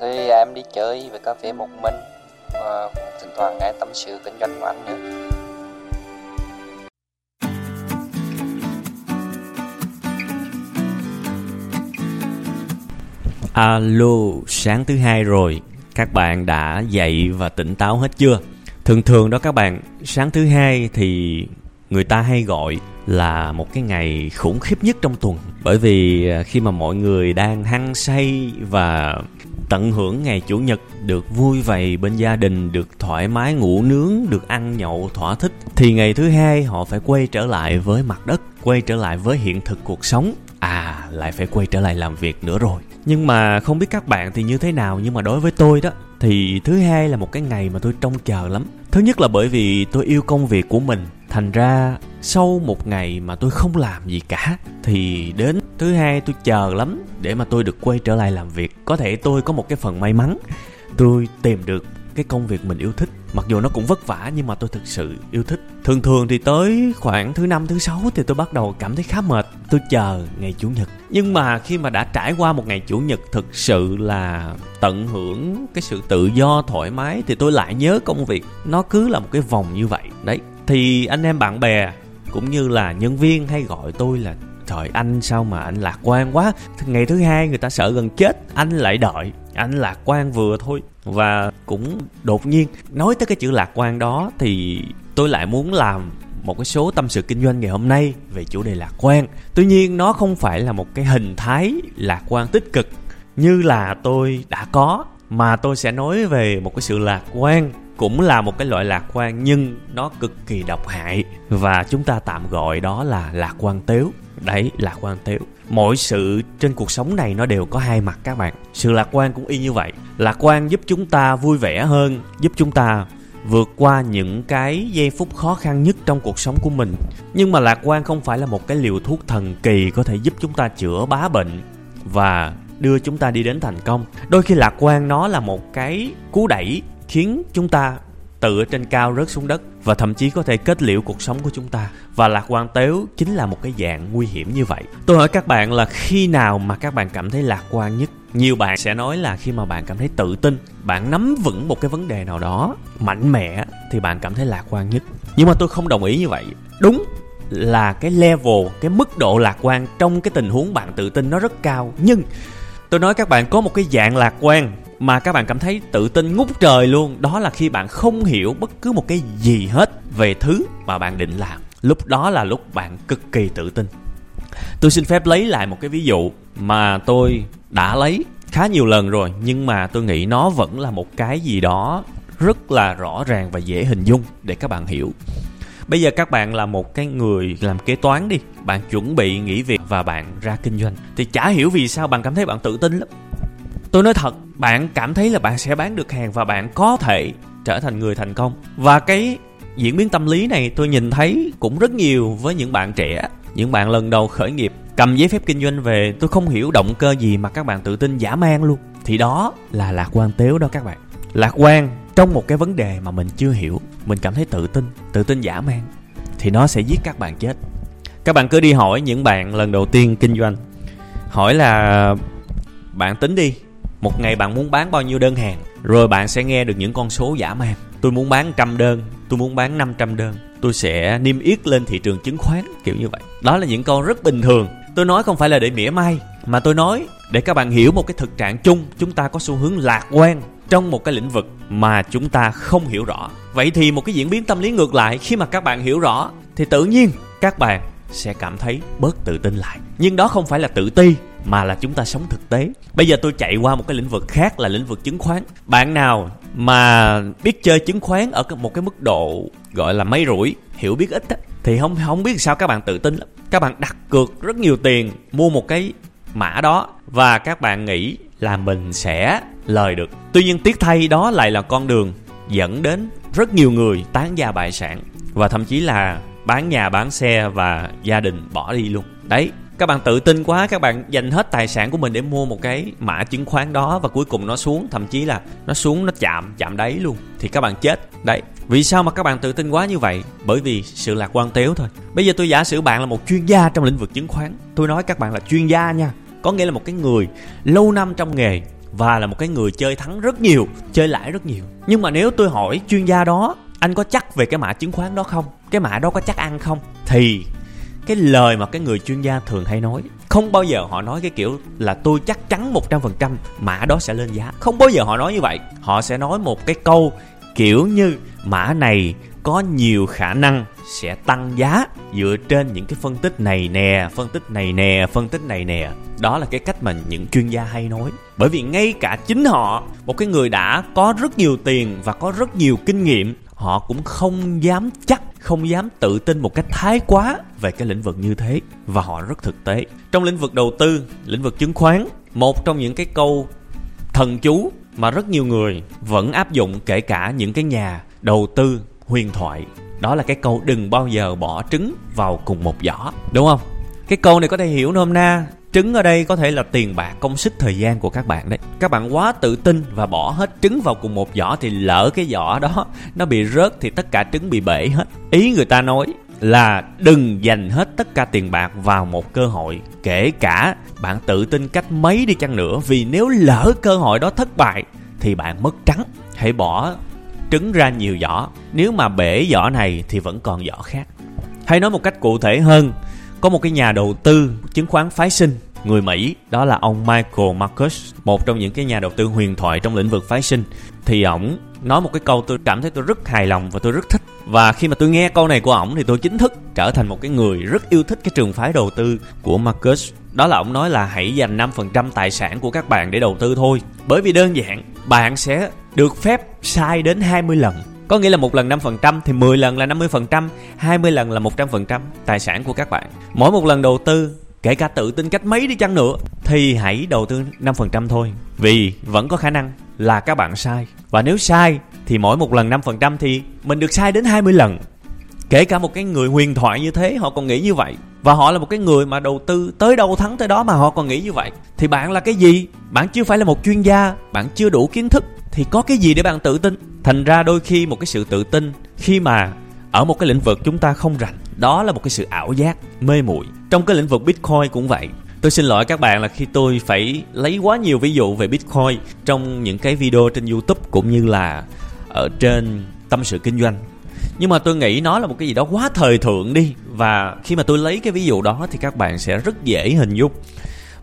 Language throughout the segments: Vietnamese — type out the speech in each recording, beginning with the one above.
Thì à, em đi chơi về cà phê một mình và cũng thỉnh thoảng nghe tâm sự kinh doanh của anh nữa. Alo, sáng thứ hai rồi. Các bạn đã dậy và tỉnh táo hết chưa? Thường thường đó các bạn, sáng thứ hai thì người ta hay gọi là một cái ngày khủng khiếp nhất trong tuần bởi vì à, khi mà mọi người đang hăng say và tận hưởng ngày chủ nhật, được vui vầy bên gia đình, được thoải mái ngủ nướng, được ăn nhậu thỏa thích. Thì ngày thứ hai, họ phải quay trở lại với mặt đất, quay trở lại với hiện thực cuộc sống. À lại phải quay trở lại làm việc nữa rồi. Nhưng mà không biết các bạn thì như thế nào, nhưng mà đối với tôi đó, thì thứ hai là một cái ngày mà tôi trông chờ lắm. Thứ nhất là bởi vì tôi yêu công việc của mình. Thành ra, sau một ngày mà tôi không làm gì cả, thì đến thứ hai, tôi chờ lắm để mà tôi được quay trở lại làm việc. Có thể tôi có một cái phần may mắn. Tôi tìm được cái công việc mình yêu thích. Mặc dù nó cũng vất vả, nhưng mà tôi thực sự yêu thích. Thường thường thì tới khoảng thứ năm, thứ sáu thì tôi bắt đầu cảm thấy khá mệt. Tôi chờ ngày chủ nhật. Nhưng mà khi mà đã trải qua một ngày chủ nhật thực sự là tận hưởng cái sự tự do, thoải mái, thì tôi lại nhớ công việc. Nó cứ là một cái vòng như vậy. Đấy. Thì anh em bạn bè, cũng như là nhân viên hay gọi tôi là trời anh sao mà anh lạc quan quá. Ngày thứ hai người ta sợ gần chết, anh lại đợi. Anh lạc quan vừa thôi và cũng đột nhiên. Nói tới cái chữ lạc quan đó thì tôi lại muốn làm một cái số tâm sự kinh doanh ngày hôm nay về chủ đề lạc quan. Tuy nhiên nó không phải là một cái hình thái lạc quan tích cực như là tôi đã có, mà tôi sẽ nói về một cái sự lạc quan cũng là một cái loại lạc quan nhưng nó cực kỳ độc hại. Và chúng ta tạm gọi đó là lạc quan tếu đấy lạc quan tếu mọi sự trên cuộc sống này nó đều có hai mặt các bạn. Sự lạc quan cũng y như vậy. Lạc quan giúp chúng ta vui vẻ hơn, giúp chúng ta vượt qua những cái giây phút khó khăn nhất trong cuộc sống của mình. Nhưng mà lạc quan không phải là một cái liều thuốc thần kỳ có thể giúp chúng ta chữa bá bệnh và đưa chúng ta đi đến thành công. Đôi khi lạc quan nó là một cái cú đẩy khiến chúng ta từ ở trên cao rớt xuống đất và thậm chí có thể kết liễu cuộc sống của chúng ta. Và lạc quan tếu chính là một cái dạng nguy hiểm như vậy. Tôi hỏi các bạn là khi nào mà các bạn cảm thấy lạc quan nhất? Nhiều bạn sẽ nói là khi mà bạn cảm thấy tự tin, bạn nắm vững một cái vấn đề nào đó mạnh mẽ thì bạn cảm thấy lạc quan nhất. Nhưng mà tôi không đồng ý như vậy. Đúng là cái level, cái mức độ lạc quan trong cái tình huống bạn tự tin nó rất cao. Nhưng tôi nói các bạn có một cái dạng lạc quan mà các bạn cảm thấy tự tin ngút trời luôn. Đó là khi bạn không hiểu bất cứ một cái gì hết về thứ mà bạn định làm. Lúc đó là lúc bạn cực kỳ tự tin. Tôi xin phép lấy lại một cái ví dụ mà tôi đã lấy khá nhiều lần rồi, nhưng mà tôi nghĩ nó vẫn là một cái gì đó rất là rõ ràng và dễ hình dung để các bạn hiểu. Bây giờ các bạn là một cái người làm kế toán đi. Bạn chuẩn bị nghỉ việc và bạn ra kinh doanh. Thì chả hiểu vì sao bạn cảm thấy bạn tự tin lắm tôi nói thật, bạn cảm thấy là bạn sẽ bán được hàng và bạn có thể trở thành người thành công. Và cái diễn biến tâm lý này tôi nhìn thấy cũng rất nhiều với những bạn trẻ, những bạn lần đầu khởi nghiệp. Cầm giấy phép kinh doanh về, tôi không hiểu động cơ gì mà các bạn tự tin giả man luôn. Thì đó là lạc quan tếu đó các bạn. Lạc quan trong một cái vấn đề mà mình chưa hiểu, mình cảm thấy tự tin tự tin giả man, thì nó sẽ giết các bạn chết. Các bạn cứ đi hỏi những bạn lần đầu tiên kinh doanh. Hỏi là, bạn tính đi một ngày bạn muốn bán bao nhiêu đơn hàng, rồi bạn sẽ nghe được những con số giả man. Tôi muốn bán trăm đơn, tôi muốn bán 500 đơn. Tôi sẽ niêm yết lên thị trường chứng khoán, kiểu như vậy. Đó là những câu rất bình thường. Tôi nói không phải là để mỉa mai, mà tôi nói để các bạn hiểu một cái thực trạng chung, chúng ta có xu hướng lạc quan trong một cái lĩnh vực mà chúng ta không hiểu rõ. Vậy thì một cái diễn biến tâm lý ngược lại, khi mà các bạn hiểu rõ, thì tự nhiên các bạn sẽ cảm thấy bớt tự tin lại. Nhưng đó không phải là tự ti mà là chúng ta sống thực tế. Bây giờ tôi chạy qua một cái lĩnh vực khác là lĩnh vực chứng khoán. Bạn nào mà biết chơi chứng khoán ở một cái mức độ gọi là mấy rủi hiểu biết ít á, thì không không biết sao các bạn tự tin lắm. Các bạn đặt cược rất nhiều tiền mua một cái mã đó và các bạn nghĩ là mình sẽ lời được. Tuy nhiên tiếc thay đó lại là con đường dẫn đến rất nhiều người tán gia bại sản và thậm chí là bán nhà bán xe và gia đình bỏ đi luôn. Đấy các bạn tự tin quá, các bạn dành hết tài sản của mình để mua một cái mã chứng khoán đó và cuối cùng nó xuống, thậm chí là nó xuống, nó chạm chạm đáy luôn, thì các bạn chết. Đấy, vì sao mà các bạn tự tin quá như vậy? Bởi vì sự lạc quan tếu thôi. Bây giờ tôi giả sử bạn là một chuyên gia trong lĩnh vực chứng khoán. Tôi nói các bạn là chuyên gia nha. Có nghĩa là một cái người lâu năm trong nghề và là một cái người chơi thắng rất nhiều, chơi lãi rất nhiều. Nhưng mà nếu tôi hỏi chuyên gia đó, anh có chắc về cái mã chứng khoán đó không? Cái mã đó có chắc ăn không? Thì cái lời mà cái người chuyên gia thường hay nói, không bao giờ họ nói cái kiểu là tôi chắc chắn 100% mã đó sẽ lên giá. Không bao giờ họ nói như vậy. Họ sẽ nói một cái câu kiểu như mã này có nhiều khả năng sẽ tăng giá dựa trên những cái phân tích này nè, phân tích này nè, phân tích này nè. Đó là cái cách mà những chuyên gia hay nói. Bởi vì ngay cả chính họ, một cái người đã có rất nhiều tiền và có rất nhiều kinh nghiệm, họ cũng không dám chắc không dám tự tin một cách thái quá về cái lĩnh vực như thế, và họ rất thực tế. Trong lĩnh vực đầu tư, lĩnh vực chứng khoán, một trong những cái câu thần chú mà rất nhiều người vẫn áp dụng kể cả những cái nhà đầu tư huyền thoại, đó là cái câu đừng bao giờ bỏ trứng vào cùng một giỏ, đúng không? Cái câu này có thể hiểu nôm na trứng ở đây có thể là tiền bạc, công sức, thời gian của các bạn đấy. Các bạn quá tự tin và bỏ hết trứng vào cùng một giỏ thì lỡ cái giỏ đó nó bị rớt thì tất cả trứng bị bể hết. Ý người ta nói là đừng dành hết tất cả tiền bạc vào một cơ hội. Kể cả bạn tự tin cách mấy đi chăng nữa, vì nếu lỡ cơ hội đó thất bại thì bạn mất trắng. Hãy bỏ trứng ra nhiều giỏ. Nếu mà bể giỏ này thì vẫn còn giỏ khác. Hay nói một cách cụ thể hơn. Có một cái nhà đầu tư, chứng khoán phái sinh người Mỹ đó là ông Michael Marcus một trong những cái nhà đầu tư huyền thoại trong lĩnh vực phái sinh. Thì ổng nói một cái câu tôi cảm thấy tôi rất hài lòng và tôi rất thích. Và khi mà tôi nghe câu này của ổng thì tôi chính thức trở thành một cái người rất yêu thích cái trường phái đầu tư của Marcus. Đó là ông nói là hãy dành 5% tài sản của các bạn để đầu tư thôi. Bởi vì đơn giản bạn sẽ được phép sai đến 20 lần. Có nghĩa là một lần 5% thì 10 lần là 50%, 20 lần là 100% tài sản của các bạn. Mỗi một lần đầu tư, kể cả tự tin cách mấy đi chăng nữa, thì hãy đầu tư 5% thôi. Vì vẫn có khả năng là các bạn sai. Và nếu sai thì mỗi một lần 5% thì mình được sai đến 20 lần. Kể cả một cái người huyền thoại như thế họ còn nghĩ như vậy Và họ là một cái người mà đầu tư tới đâu thắng tới đó mà họ còn nghĩ như vậy Thì bạn là cái gì? Bạn chưa phải là một chuyên gia Bạn chưa đủ kiến thức Thì có cái gì để bạn tự tin? Thành ra đôi khi một cái sự tự tin Khi mà ở một cái lĩnh vực chúng ta không rành Đó là một cái sự ảo giác, mê muội trong cái lĩnh vực Bitcoin cũng vậy. Tôi xin lỗi các bạn là khi tôi phải lấy quá nhiều ví dụ về Bitcoin trong những cái video trên YouTube cũng như là ở trên tâm sự kinh doanh. Nhưng mà tôi nghĩ nó là một cái gì đó quá thời thượng đi, và khi mà tôi lấy cái ví dụ đó thì các bạn sẽ rất dễ hình dung.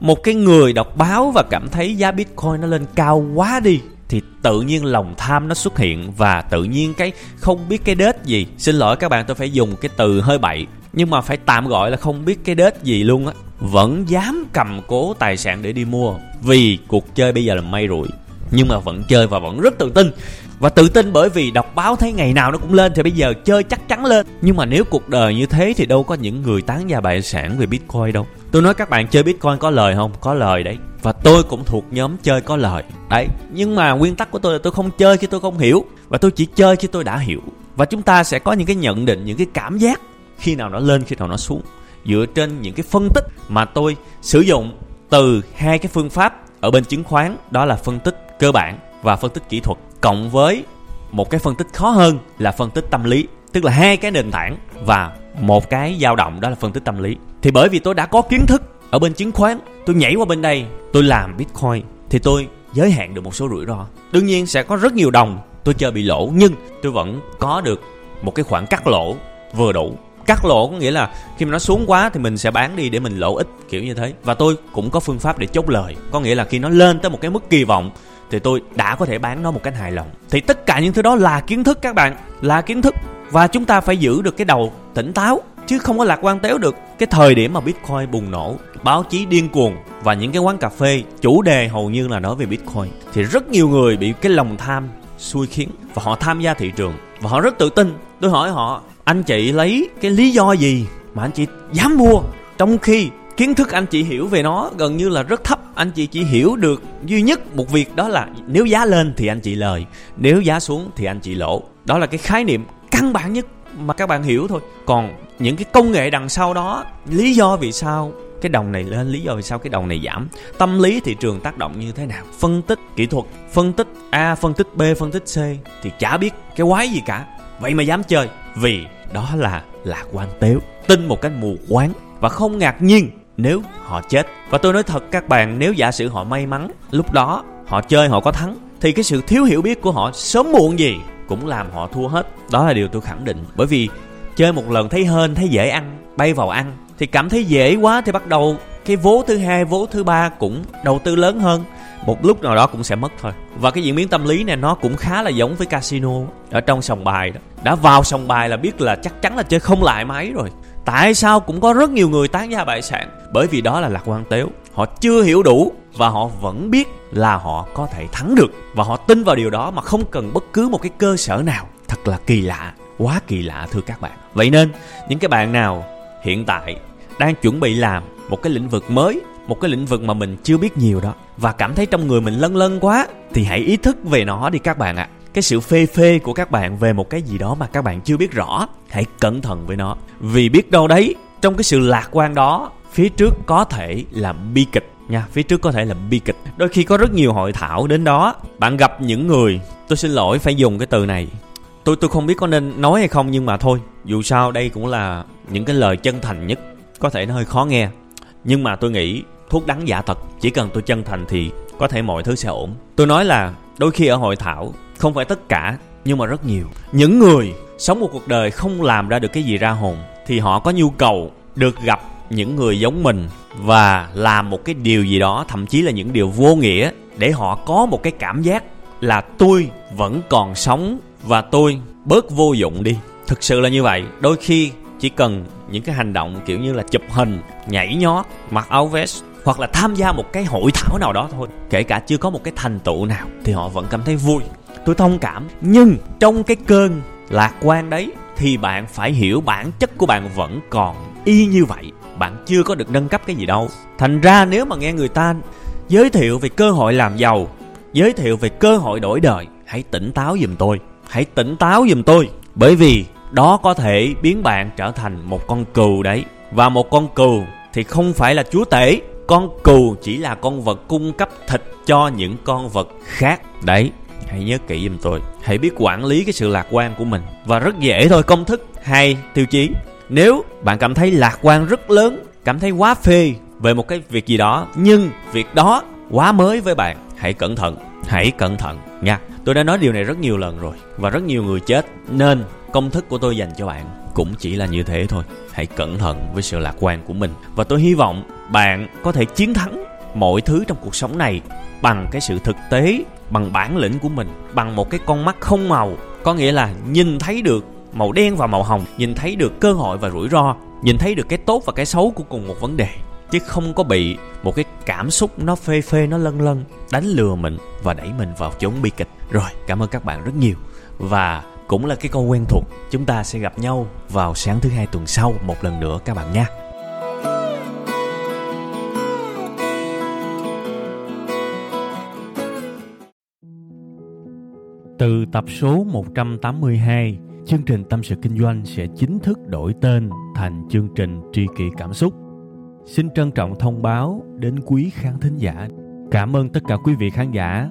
Một cái người đọc báo và cảm thấy giá bitcoin nó lên cao quá đi, thì tự nhiên lòng tham nó xuất hiện và tự nhiên cái không biết cái đết gì. Xin lỗi các bạn, tôi phải dùng cái từ hơi bậy nhưng mà phải tạm gọi là không biết cái đết gì luôn á. Vẫn dám cầm cố tài sản để đi mua, vì cuộc chơi bây giờ là may rủi. Nhưng mà vẫn chơi và vẫn rất tự tin. Và tự tin bởi vì đọc báo thấy ngày nào nó cũng lên thì bây giờ chơi chắc chắn lên. Nhưng mà nếu cuộc đời như thế thì đâu có những người tán gia bại sản về bitcoin đâu. Tôi nói các bạn chơi bitcoin có lời không? Có lời đấy. Và tôi cũng thuộc nhóm chơi có lời. Đấy. Nhưng mà nguyên tắc của tôi là tôi không chơi khi tôi không hiểu. Và tôi chỉ chơi khi tôi đã hiểu. Và chúng ta sẽ có những cái nhận định, những cái cảm giác khi nào nó lên, khi nào nó xuống. Dựa trên những cái phân tích mà tôi sử dụng từ hai cái phương pháp ở bên chứng khoán, đó là phân tích cơ bản và phân tích kỹ thuật, cộng với một cái phân tích khó hơn là phân tích tâm lý, tức là hai cái nền tảng và một cái dao động, đó là phân tích tâm lý. Thì bởi vì tôi đã có kiến thức ở bên chứng khoán, tôi nhảy qua bên đây, tôi làm bitcoin, thì tôi giới hạn được một số rủi ro. Đương nhiên sẽ có rất nhiều đồng tôi chơi bị lỗ, nhưng tôi vẫn có được một cái khoản cắt lỗ vừa đủ cắt lỗ có nghĩa là khi mà nó xuống quá thì mình sẽ bán đi để mình lỗ ít, kiểu như thế. Và tôi cũng có phương pháp để chốt lời. Có nghĩa là khi nó lên tới một cái mức kỳ vọng thì tôi đã có thể bán nó một cách hài lòng. Thì tất cả những thứ đó là kiến thức các bạn, là kiến thức. Và chúng ta phải giữ được cái đầu tỉnh táo, chứ không có lạc quan téo được. Cái thời điểm mà bitcoin bùng nổ, báo chí điên cuồng và những cái quán cà phê, chủ đề hầu như là nói về bitcoin, thì rất nhiều người bị cái lòng tham xui khiến và họ tham gia thị trường và họ rất tự tin. Tôi hỏi họ anh chị lấy cái lý do gì mà anh chị dám mua? Trong khi kiến thức anh chị hiểu về nó gần như là rất thấp, anh chị chỉ hiểu được duy nhất một việc đó là nếu giá lên thì anh chị lời, nếu giá xuống thì anh chị lỗ. Đó là cái khái niệm căn bản nhất mà các bạn hiểu thôi. Còn những cái công nghệ đằng sau đó, lý do vì sao cái đồng này lên, lý do vì sao cái đồng này giảm, tâm lý thị trường tác động như thế nào, phân tích kỹ thuật, phân tích a, phân tích b, phân tích c thì chả biết cái quái gì cả. Vậy mà dám chơi vì đó là lạc quan tếu, tin một cách mù quáng và không ngạc nhiên nếu họ chết. Và tôi nói thật các bạn, nếu giả sử họ may mắn, lúc đó họ chơi, họ có thắng, thì cái sự thiếu hiểu biết của họ sớm muộn gì cũng làm họ thua hết. Đó là điều tôi khẳng định. Bởi vì chơi một lần thấy hên, thấy dễ ăn, bay vào ăn, thì cảm thấy dễ quá thì bắt đầu cái vố thứ hai, vố thứ ba cũng đầu tư lớn hơn một lúc nào đó cũng sẽ mất thôi. Và cái diễn biến tâm lý này, nó cũng khá là giống với casino ở trong sòng bài đó. Đã vào sòng bài là biết là chắc chắn là chơi không lại máy rồi. Tại sao cũng có rất nhiều người tán gia bại sản? Bởi vì đó là lạc quan tếu. Họ chưa hiểu đủ và họ vẫn biết là họ có thể thắng được. Và họ tin vào điều đó mà không cần bất cứ một cái cơ sở nào. Thật là kỳ lạ, quá kỳ lạ, thưa các bạn. Vậy nên, những cái bạn nào hiện tại đang chuẩn bị làm một cái lĩnh vực mới một cái lĩnh vực mà mình chưa biết nhiều đó. Và cảm thấy trong người mình lân lân quá, thì hãy ý thức về nó đi các bạn ạ. À. cái sự phê phê của các bạn về một cái gì đó mà các bạn chưa biết rõ, hãy cẩn thận với nó. Vì biết đâu đấy, trong cái sự lạc quan đó, phía trước có thể là bi kịch nha. Phía trước có thể là bi kịch. Đôi khi có rất nhiều hội thảo đến đó, bạn gặp những người, tôi xin lỗi phải dùng cái từ này. Tôi tôi không biết có nên nói hay không nhưng mà thôi, dù sao đây cũng là những cái lời chân thành nhất, có thể nó hơi khó nghe. Nhưng mà tôi nghĩ thuốc đắng giả thật, chỉ cần tôi chân thành thì có thể mọi thứ sẽ ổn. Tôi nói là đôi khi ở hội thảo, không phải tất cả, nhưng mà rất nhiều. Những người sống một cuộc đời không làm ra được cái gì ra hồn thì họ có nhu cầu được gặp những người giống mình và làm một cái điều gì đó, thậm chí là những điều vô nghĩa để họ có một cái cảm giác là tôi vẫn còn sống và tôi bớt vô dụng đi. Thực sự là như vậy. Đôi khi chỉ cần những cái hành động kiểu như là chụp hình, nhảy nhót, mặc áo vest hoặc là tham gia một cái hội thảo nào đó thôi. Kể cả chưa có một cái thành tựu nào, thì họ vẫn cảm thấy vui. Tôi thông cảm. Nhưng trong cái cơn lạc quan đấy, thì bạn phải hiểu bản chất của bạn vẫn còn y như vậy. Bạn chưa có được nâng cấp cái gì đâu. Thành ra nếu mà nghe người ta giới thiệu về cơ hội làm giàu, giới thiệu về cơ hội đổi đời, hãy tỉnh táo giùm tôi. Hãy tỉnh táo giùm tôi. Bởi vì đó có thể biến bạn trở thành một con cừu đấy. Và một con cừu thì không phải là chúa tể con cừu chỉ là con vật cung cấp thịt cho những con vật khác. Đấy, hãy nhớ kỹ giùm tôi. Hãy biết quản lý cái sự lạc quan của mình. Và rất dễ thôi, công thức hai tiêu chí. Nếu bạn cảm thấy lạc quan rất lớn, cảm thấy quá phê về một cái việc gì đó, nhưng việc đó quá mới với bạn, hãy cẩn thận, hãy cẩn thận nha. Tôi đã nói điều này rất nhiều lần rồi và rất nhiều người chết, nên công thức của tôi dành cho bạn cũng chỉ là như thế thôi. Hãy cẩn thận với sự lạc quan của mình. Và tôi hy vọng bạn có thể chiến thắng mọi thứ trong cuộc sống này bằng cái sự thực tế, bằng bản lĩnh của mình, bằng một cái con mắt không màu. Có nghĩa là nhìn thấy được màu đen và màu hồng, nhìn thấy được cơ hội và rủi ro, nhìn thấy được cái tốt và cái xấu của cùng một vấn đề. Chứ không có bị một cái cảm xúc nó phê phê, nó lân lân đánh lừa mình và đẩy mình vào chốn bi kịch. Rồi, cảm ơn các bạn rất nhiều. Và cũng là cái câu quen thuộc chúng ta sẽ gặp nhau vào sáng thứ hai tuần sau một lần nữa các bạn nha Từ tập số 182, chương trình Tâm sự Kinh doanh sẽ chính thức đổi tên thành chương trình Tri kỷ Cảm xúc. Xin trân trọng thông báo đến quý khán thính giả. Cảm ơn tất cả quý vị khán giả